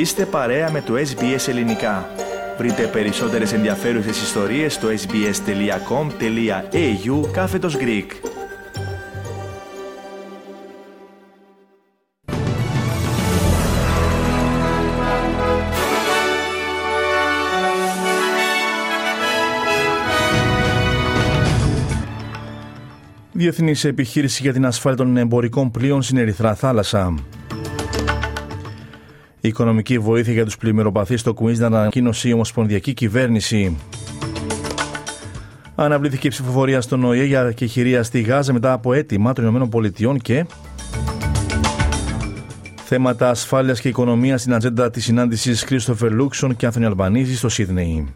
Είστε παρέα με το SBS Ελληνικά. Βρείτε περισσότερες ενδιαφέρουσες ιστορίες στο sbs.com.au κάθετος Greek. Διεθνής επιχείρηση για την ασφάλεια των εμπορικών πλοίων στην Ερυθρά Θάλασσα. Η οικονομική βοήθεια για τους πλημμυροπαθείς στο Queensland ανακοίνωσε η Ομοσπονδιακή Κυβέρνηση. Αναβλήθηκε η ψηφοφορία στον ΟΗΕ για κεχηρία στη Γάζα μετά από αίτημα των ΗΠΑ και. Θέματα ασφάλειας και οικονομίας στην ατζέντα της συνάντησης Κρίστοφερ Λούξον και Άνθονι Αλμπανίζη στο Σίδνεϊ.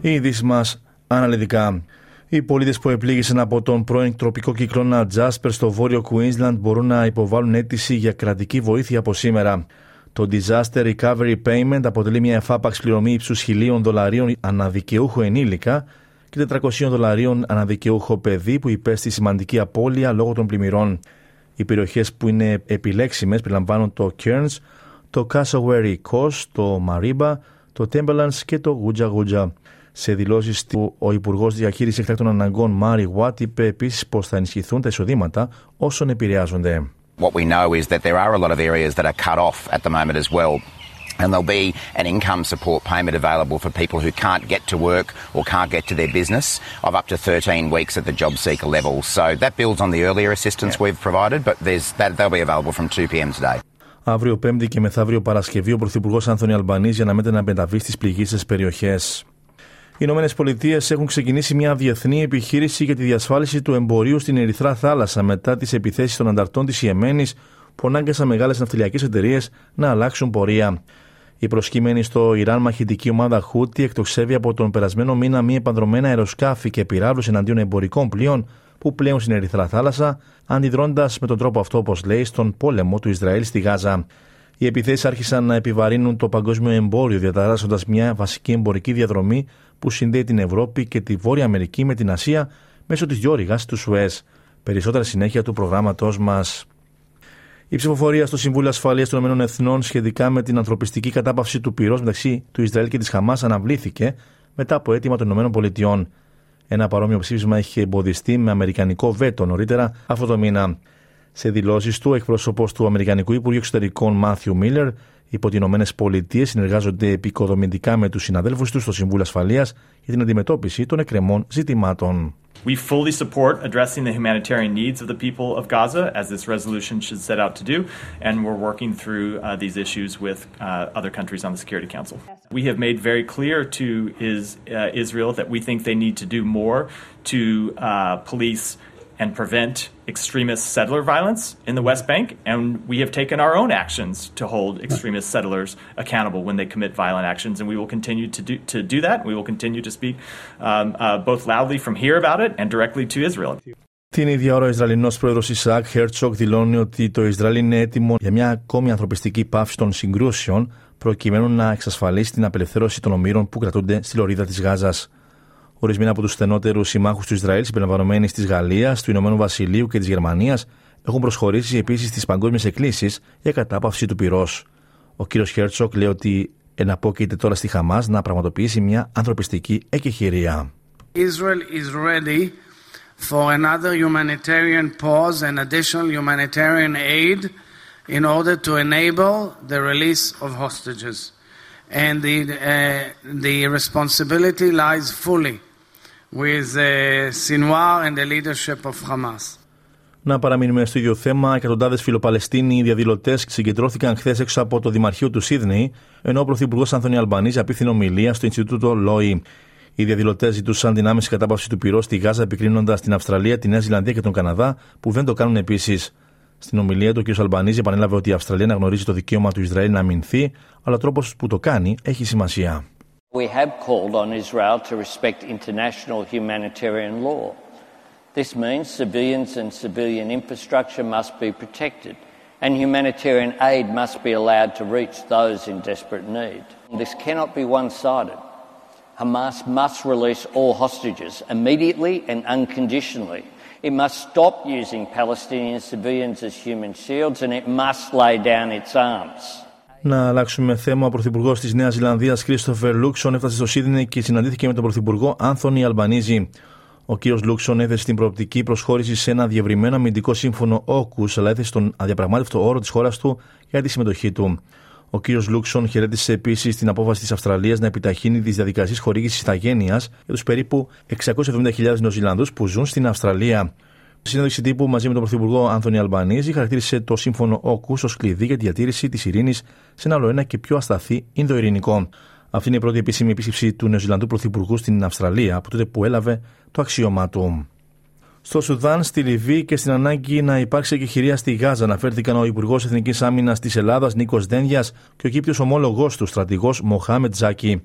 Οι ειδήσεις μας αναλυτικά. Οι πολίτες που επλήγησαν από τον πρώην τροπικό κυκλώνα Jasper στο βόρειο Queensland μπορούν να υποβάλουν αίτηση για κρατική βοήθεια από σήμερα. Το Disaster Recovery Payment αποτελεί μια εφάπαξ πληρωμή ύψους χιλίων δολαρίων αναδικαιούχο ενήλικα και 400 δολαρίων αναδικαιούχο παιδί που υπέστη σημαντική απώλεια λόγω των πλημμυρών. Οι περιοχές που είναι επιλέξιμες περιλαμβάνουν το Cairns, το Cassowary Coast, το Mariba, το Timberlands και το Γουτζα Γουτζα. Σε δηλώσει του, ο Υπουργό Διαχείριση Εκτάκτων Αναγκών, Μάρι Γουάτ, είπε επίση πω θα ενισχυθούν τα εισοδήματα όσων επηρεάζονται. What we know is that there are a lot of areas that are cut off at the moment as well. And there'll be an income support payment available for people who can't get to work or can't get to their business of up to 13 weeks at the job seeker level. So that builds on the earlier assistance we've provided, but there's, that, they'll be available from 2 p.m. today. Αύριο Πέμπτη και μεθαύριο Παρασκευή ο Πρωθυπουργό Άνθονη Αλμπανή για να να μεταβεί στι πληγήσει περιοχέ. Οι Ηνωμένες Πολιτείες έχουν ξεκινήσει μια διεθνή επιχείρηση για τη διασφάλιση του εμπορίου στην Ερυθρά Θάλασσα μετά τις επιθέσεις των ανταρτών της Ιεμένης που ανάγκασαν μεγάλες ναυτιλιακές εταιρείες να αλλάξουν πορεία. Η προσκύμενη στο Ιράν μαχητική ομάδα Χούτι εκτοξεύει από τον περασμένο μήνα μη επανδρομένα αεροσκάφη και πυράβλους εναντίον εμπορικών πλοίων που πλέουν στην Ερυθρά Θάλασσα, αντιδρώντας με τον τρόπο αυτό, όπως λέει, στον πόλεμο του Ισραήλ στη Γάζα. Οι επιθέσεις άρχισαν να επιβαρύνουν το παγκόσμιο εμπόριο, διαταράσσοντας μια βασική εμπορική διαδρομή που συνδέει την Ευρώπη και τη Βόρεια Αμερική με την Ασία μέσω της διόρυγα του Σουέζ. Περισσότερα συνέχεια του προγράμματό μας. Η ψηφοφορία στο Συμβούλιο Ασφαλείας των Ηνωμένων Εθνών σχετικά με την ανθρωπιστική κατάπαυση του πυρός μεταξύ του Ισραήλ και της Χαμάς αναβλήθηκε μετά από αίτημα των Ηνωμένων Πολιτειών. Ένα παρόμοιο ψήφισμα είχε εμποδιστεί με αμερικανικό βέτο νωρίτερα αυτό το μήνα. Σε δηλώσει του, εκπρόσωπο του Αμερικανικού Υπουργείου Εξωτερικών Μάθιου Μίλλερ είπε ότι οι Ηνωμένε Πολιτείε συνεργάζονται επικοδομητικά με του συναδέλφου του στο Συμβούλιο Ασφαλεία για την αντιμετώπιση των εκκρεμών ζητημάτων. We fully support addressing the humanitarian needs of the people of Gaza, as this resolution should set out to do, and we're working through uh, these issues with uh, other countries on the Security Council. We have made very clear to is, uh, Israel that we think they need to do more to uh, police and prevent extremist settler violence in the West Bank, and we have taken our own actions to hold extremist settlers accountable when they commit violent actions, and we will continue to do, to do that. We will continue to speak um, uh, both loudly from here about it and directly to Israel. Την ίδια ώρα, ο Ισραηλινό πρόεδρο Ισαάκ Χέρτσοκ δηλώνει ότι το Ισραήλ είναι έτοιμο για μια ακόμη ανθρωπιστική πάυση των συγκρούσεων, προκειμένου να εξασφαλίσει την απελευθέρωση των ομήρων που κρατούνται στη λωρίδα τη Γάζα. Ορισμένοι από τους στενότερους συμμάχους του Ισραήλ, συμπεριλαμβανομένοι της Γαλλίας, του Ηνωμένου Βασιλείου και της Γερμανίας, έχουν προσχωρήσει επίσης στις παγκόσμιες εκκλήσεις για κατάπαυση του πυρός. Ο κύριος Χέρτσοκ λέει ότι εναπόκειται τώρα στη Χαμάς να πραγματοποιήσει μια ανθρωπιστική εκεχηρία. Israel is ready for another humanitarian pause and additional humanitarian aid in order to enable the release of hostages. And the, uh, the responsibility lies fully with uh, Sinwar and the leadership of Hamas. Να παραμείνουμε στο ίδιο θέμα. Εκατοντάδες φιλοπαλαιστίνοι διαδηλωτές συγκεντρώθηκαν χθες έξω από το Δημαρχείο του Σίδνεϊ, ενώ ο Πρωθυπουργός Ανθωνία Αλμπανίζη απίθυνε ομιλία στο Ινστιτούτο Λόι. Οι διαδηλωτές ζητούσαν την άμεση κατάπαυσης του πυρός στη Γάζα, επικρίνοντας την Αυστραλία, τη Νέα Ζηλανδία και τον Καναδά, που δεν το κάνουν επίσης. Στην ομιλία του, ο κ. Αλμπανίζη επανέλαβε ότι η Αυστραλία αναγνωρίζει το δικαίωμα του Ισραήλ να αμυνθεί, αλλά ο τρόπος που το κάνει έχει σημασία. We have called on Israel to respect international humanitarian law. This means civilians and civilian infrastructure must be protected, and humanitarian aid must be allowed to reach those in desperate need. This cannot be one sided. Hamas must release all hostages immediately and unconditionally It must stop using Palestinian civilians as human shields and it must lay down its arms. Να αλλάξουμε θέμα. Ο Πρωθυπουργός της Νέας Ζηλανδίας, Κρίστοφερ Λούξον, έφτασε στο Σίδνεϊ και συναντήθηκε με τον Πρωθυπουργό Άνθονι Αλμπανίζη. Ο κ. Λούξον έθεσε την προοπτική προσχώρησης σε ένα διευρυμένο αμυντικό σύμφωνο AUKUS, αλλά έθεσε τον αδιαπραγμάτευτο όρο της χώρας του για τη συμμετοχή του. Ο κ. Λούξον χαιρέτησε επίσης την απόφαση της Αυστραλίας να επιταχύνει τις διαδικασίες χορήγησης ιθαγένειας για τους περίπου 670.000 Νεοζηλανδούς που ζουν στην Αυστραλία. Στη συνέντευξη τύπου μαζί με τον Πρωθυπουργό Άνθονι Αλμπανίζη χαρακτήρισε το σύμφωνο όκου ως κλειδί για τη διατήρηση της ειρήνης σε ένα άλλο ένα και πιο ασταθή Ινδοειρηνικό. Αυτή είναι η πρώτη επίσημη επίσκεψη του Νεοζηλανδού Πρωθυπουργού στην Αυστραλία από τότε που έλαβε το αξίωμά του. Στο Σουδάν, στη Λιβύη και στην ανάγκη να υπάρξει εκεχηρία στη Γάζα αναφέρθηκαν ο Υπουργός Εθνικής Άμυνας της Ελλάδας Νίκος Δένδιας και ο κύπτιο ομόλογός του, στρατηγός Μοχάμετ Τζάκη.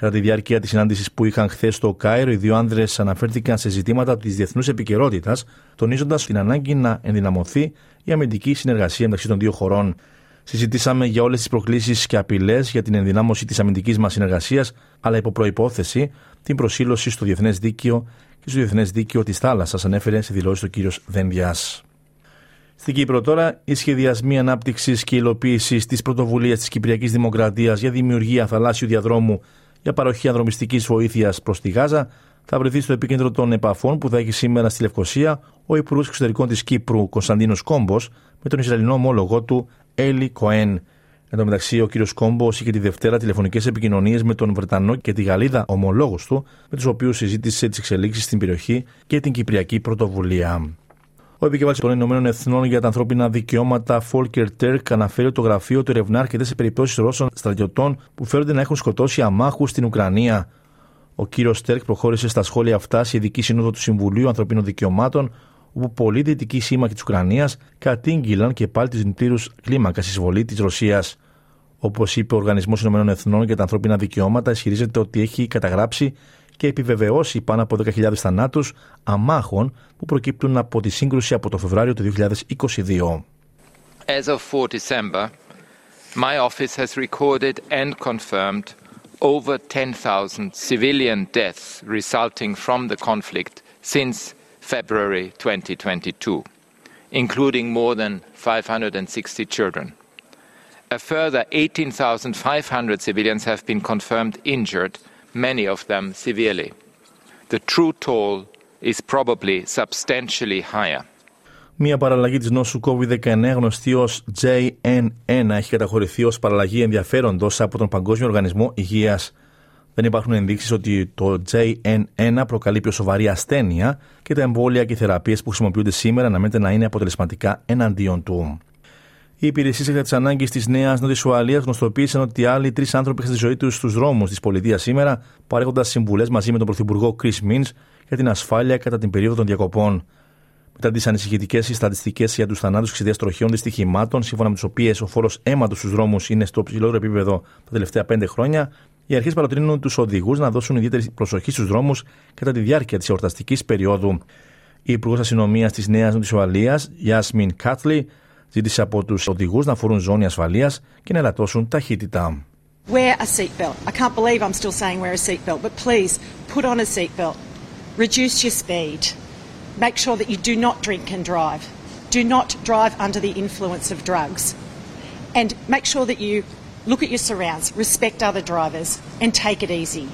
Κατά τη διάρκεια της συνάντησης που είχαν χθες στο Κάιρο, οι δύο άνδρες αναφέρθηκαν σε ζητήματα της διεθνούς επικαιρότητας, τονίζοντας την ανάγκη να ενδυναμωθεί η αμυντική συνεργασία μεταξύ των δύο χωρών. Συζητήσαμε για όλες τις προκλήσεις και απειλές για την ενδυνάμωση της αμυντικής μας συνεργασίας, αλλά υπό προπόθεση την προσήλωση στο διεθνές δίκαιο και στο διεθνές δίκαιο της θάλασσας, ανέφερε σε δηλώσεις ο κύριος Δένδιας. Στην Κύπρο τώρα, οι σχεδιασμοί ανάπτυξης και υλοποίησης της πρωτοβουλίας της Κυπριακής Δημοκρατίας για δημιουργία θαλάσσιου διαδρόμου για παροχή ανδρομιστικής βοήθειας προς τη Γάζα θα βρεθεί στο επίκεντρο των επαφών που θα έχει σήμερα στη Λευκοσία ο Υπουργός Εξωτερικών της Κύπρου Κωνσταντίνος Κόμπος με τον Ισραηλινό ομόλογό του Έλλη Κοέν. Εν τω μεταξύ, ο κ. Κόμπος είχε τη Δευτέρα τηλεφωνικές επικοινωνίες με τον Βρετανό και τη Γαλλίδα ομολόγου του, με τους οποίους συζήτησε τις εξελίξεις στην περιοχή και την Κυπριακή Πρωτοβουλία. Ο επικεφαλής των Ηνωμένων Εθνών για τα ανθρώπινα δικαιώματα, Φόλκερ Τέρκ, αναφέρει ότι το γραφείο του ερευνά αρκετέ περιπτώσεις Ρώσων στρατιωτών που φέρονται να έχουν σκοτώσει αμάχους στην Ουκρανία. Ο κύριος Τέρκ προχώρησε στα σχόλια αυτά σε ειδική σύνοδο του Συμβουλίου Ανθρωπίνων Δικαιωμάτων, όπου πολλοί δυτικοί σύμμαχοι της Ουκρανίας κατήγγυλαν και πάλι την πλήρου κλίμακα εισβολή της Ρωσίας. Όπως είπε ο Οργανισμός Ηνωμένων Εθνών για τα Ανθρώπινα Δικαιώματα, ισχυρίζεται ότι έχει καταγράψει και επιβεβαιώσει πάνω από 10.000 θανάτου αμάχων που προκύπτουν από τη σύγκρουση από το Φεβράριο του 2022. As of 4 December, my office has recorded and confirmed over 10,000 civilian deaths resulting from the conflict since February 2022, including more than 560 children. A further 18,500 civilians have been confirmed injured, many of them severely. The true toll is probably substantially higher. Μία παραλλαγή της νόσου COVID-19 γνωστή ως JN1 έχει καταχωρηθεί ως παραλλαγή ενδιαφέροντος από τον Παγκόσμιο Οργανισμό Υγείας. Δεν υπάρχουν ενδείξεις ότι το JN1 προκαλεί πιο σοβαρή ασθένεια και τα εμβόλια και οι θεραπείες που χρησιμοποιούνται σήμερα αναμένεται να είναι αποτελεσματικά εναντίον του. Οι υπηρεσίες για τις ανάγκες της Νέας Νότιας Ουαλίας γνωστοποίησαν ότι άλλοι τρεις άνθρωποι είχαν τη ζωή τους στους δρόμους της πολιτείας σήμερα, παρέχοντας συμβουλές μαζί με τον Πρωθυπουργό Chris Μίν για την ασφάλεια κατά την περίοδο των διακοπών. Μετά τις ανησυχητικές στατιστικές για τους θανάτους εξαιτία τροχιών δυστυχημάτων, σύμφωνα με τι οποίες ο φόρος αίματος στους δρόμους είναι στο ψηλότερο επίπεδο τα τελευταία πέντε χρόνια, οι αρχές παροτρύνουν τους οδηγούς να δώσουν ιδιαίτερη προσοχή στους δρόμους κατά τη διάρκεια της εορταστικής περίοδου. Η Υπουργός Αστυνομίας της Νέας Νότιας Ουαλίας, Γιάσμιν Κάτλι, ζήτησε από του οδηγού να φορούν ζώνη ασφαλεία και να ελαττώσουν ταχύτητα. Wear a seatbelt. I can't believe I'm still saying wear a seatbelt, but please put on a seatbelt. Reduce your speed. Make sure that you do not drink and drive. Do not drive under the influence of drugs. And make sure that you look at your surrounds, respect other drivers, and take it easy.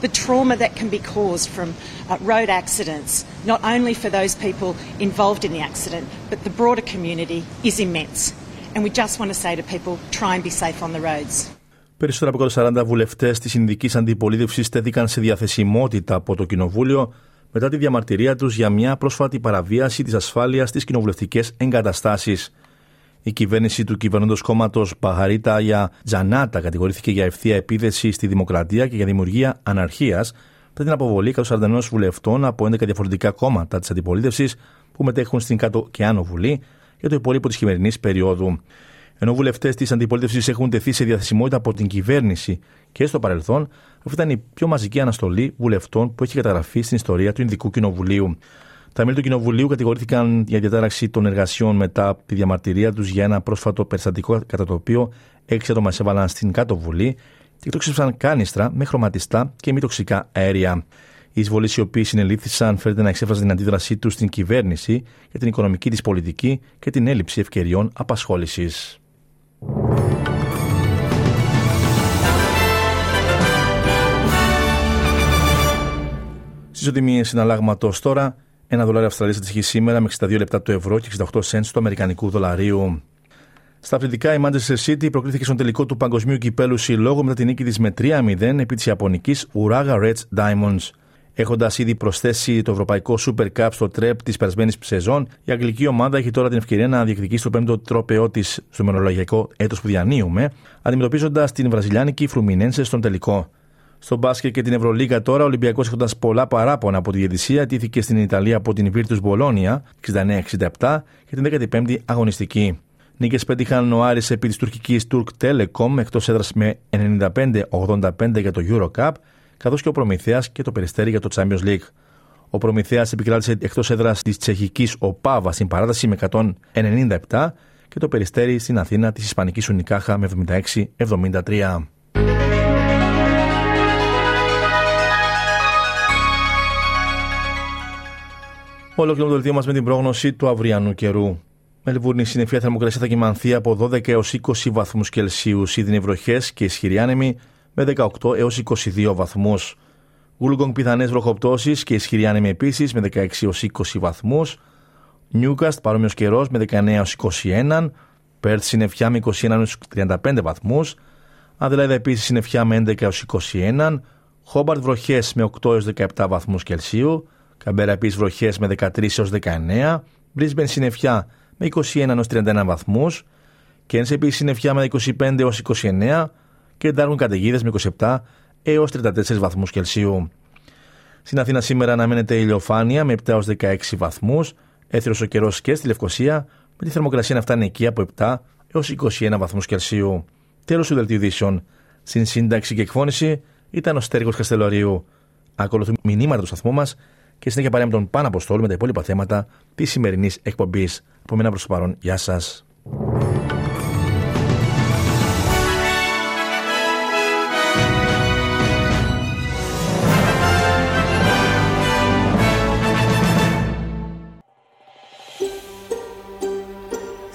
The trauma that can be caused from uh, road accidents, not only for those people involved in the accident, but the broader community, is immense. And we just want to say to people try and be safe on the roads. Περισσότερα από 40 βουλευτές της Ινδικής Αντιπολίτευσης στέθηκαν σε διαθεσιμότητα από το Κοινοβούλιο μετά τη διαμαρτυρία τους για μια πρόσφατη παραβίαση της ασφάλειας στις κοινοβουλευτικές εγκαταστάσεις. Η κυβέρνηση του κυβερνώντος κόμματος Παχαρίτα για Τζανάτα κατηγορήθηκε για ευθεία επίθεση στη δημοκρατία και για δημιουργία αναρχίας μετά την αποβολή 141 βουλευτών από 11 διαφορετικά κόμματα της αντιπολίτευσης που μετέχουν στην Κάτω και Άνω Βουλή για το υπόλοιπο της χειμερινής περίοδου. Ενώ βουλευτές της αντιπολίτευσης έχουν τεθεί σε διαθεσιμότητα από την κυβέρνηση και στο παρελθόν, αυτή ήταν η πιο μαζική αναστολή βουλευτών που έχει καταγραφεί στην ιστορία του Ινδικού Κοινοβουλίου. Τα μέλη του Κοινοβουλίου κατηγορήθηκαν για διατάραξη των εργασιών μετά τη διαμαρτυρία τους για ένα πρόσφατο περιστατικό κατά το οποίο έξι άτομα έβαλαν στην κάτω βουλή και εκτόξευσαν κάνιστρα με χρωματιστά και μη τοξικά αέρια. Οι εισβολείς οι οποίοι συνελήφθησαν φέρεται να εξέφραζαν την αντίδρασή τους στην κυβέρνηση για την οικονομική της πολιτική και την έλλειψη ευκαιριών απασχόλησης. Στις οτιμίε συναλλάγματος τώρα, ένα δολάριο Αυστραλίας αντιστοιχεί σήμερα με 62 λεπτά του ευρώ και 68 cents του Αμερικανικού δολαρίου. Στα αθλητικά, η Manchester City προκλήθηκε στον τελικό του Παγκοσμίου Κυπέλου Συλλόγου μετά την νίκη της με 3-0 επί της Ιαπωνικής Uraga Reds Diamonds. Έχοντας ήδη προσθέσει το Ευρωπαϊκό Super Cup στο τρέπ της περασμένης σεζόν, η αγγλική ομάδα έχει τώρα την ευκαιρία να διεκδικήσει το πέμπτο τρόπεό της στο μενολογιακό έτος που διανύουμε, αντιμετωπίζοντας την Βραζιλιάνικη Φρουμινένσε στον τελικό. Στο μπάσκετ και την Ευρωλίγα τώρα, ο Ολυμπιακός έχοντας πολλά παράπονα από τη διαιτησία, τήθηκε στην Ιταλία από την Virtus Bologna 69-67 και την 15η αγωνιστική. Νίκες πέτυχαν ο Άρης επί της τουρκικής Turk Telecom εκτός έδρας με 95-85 για το Eurocup, καθώς και ο Προμηθέας και το Περιστέρι για το Champions League. Ο Προμηθέας επικράτησε εκτός έδρας της τσεχικής Οπάβα στην παράταση με 197 και το Περιστέρι στην Αθήνα της Ισπανικής Ουνικάχα με 76-73. Ολοκληρώνουμε το δελτίο μας με την πρόγνωση του αυριανού καιρού. Μελβούρνη συννεφία θερμοκρασία θα κοιμανθεί από 12 έως 20 βαθμούς Κελσίους, σίδινοι βροχές και ισχυροί άνεμοι με 18 έως 22 βαθμούς. Γούλγκογκ πιθανές βροχοπτώσεις και ισχυροί άνεμοι επίσης με 16 έως 20 βαθμούς. Νιούκαστ παρόμοιος καιρός με 19 έως 21. Πέρθ συννεφιά με 21 έως 35 βαθμούς. Αδελαίδα επίσης συννεφιά με 11 έως 21. Χόμπαρτ βροχές με 8 έως 17 βαθμούς Κελσίου. Καμπέρα επίσης βροχές με 13 έως 19. Μπρίσμπεν συννεφιά με 21 έως 31 βαθμούς. Κένσε επίσης συννεφιά με 25 έως 29 και εντάρουν καταιγίδες με 27 έως 34 βαθμούς Κελσίου. Στην Αθήνα σήμερα αναμένεται ηλιοφάνεια με 7 έως 16 βαθμούς, έθριο ο καιρός και στη Λευκοσία, με τη θερμοκρασία να φτάνει εκεί από 7 έως 21 βαθμούς Κελσίου. Τέλος του δελτίου ειδήσεων. Στην σύνταξη και εκφώνηση ήταν ο Στέργο Καστελωρίου. Ακολουθούν μηνύματα του σταθμού μας και συνέχεια παρέα με τον Πάνο Αποστόλου με τα υπόλοιπα θέματα της σημερινής εκπομπής. Από μένα προς το παρόν, γεια σας.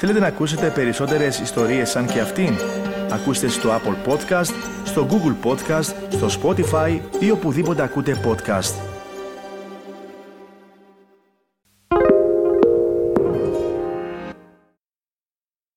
Θέλετε να ακούσετε περισσότερες ιστορίες σαν και αυτήν; Ακούστε στο Apple Podcast, στο Google Podcast, στο Spotify ή οπουδήποτε ακούτε podcast.